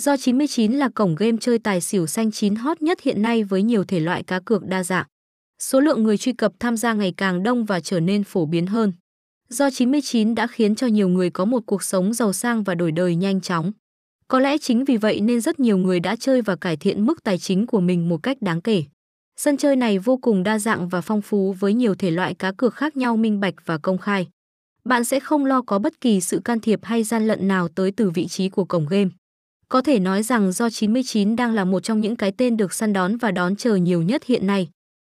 Do 99 là cổng game chơi tài xỉu xanh chín hot nhất hiện nay với nhiều thể loại cá cược đa dạng. Số lượng người truy cập tham gia ngày càng đông và trở nên phổ biến hơn. Do 99 đã khiến cho nhiều người có một cuộc sống giàu sang và đổi đời nhanh chóng. Có lẽ chính vì vậy nên rất nhiều người đã chơi và cải thiện mức tài chính của mình một cách đáng kể. Sân chơi này vô cùng đa dạng và phong phú với nhiều thể loại cá cược khác nhau minh bạch và công khai. Bạn sẽ không lo có bất kỳ sự can thiệp hay gian lận nào tới từ vị trí của cổng game. Có thể nói rằng do 99 đang là một trong những cái tên được săn đón và đón chờ nhiều nhất hiện nay.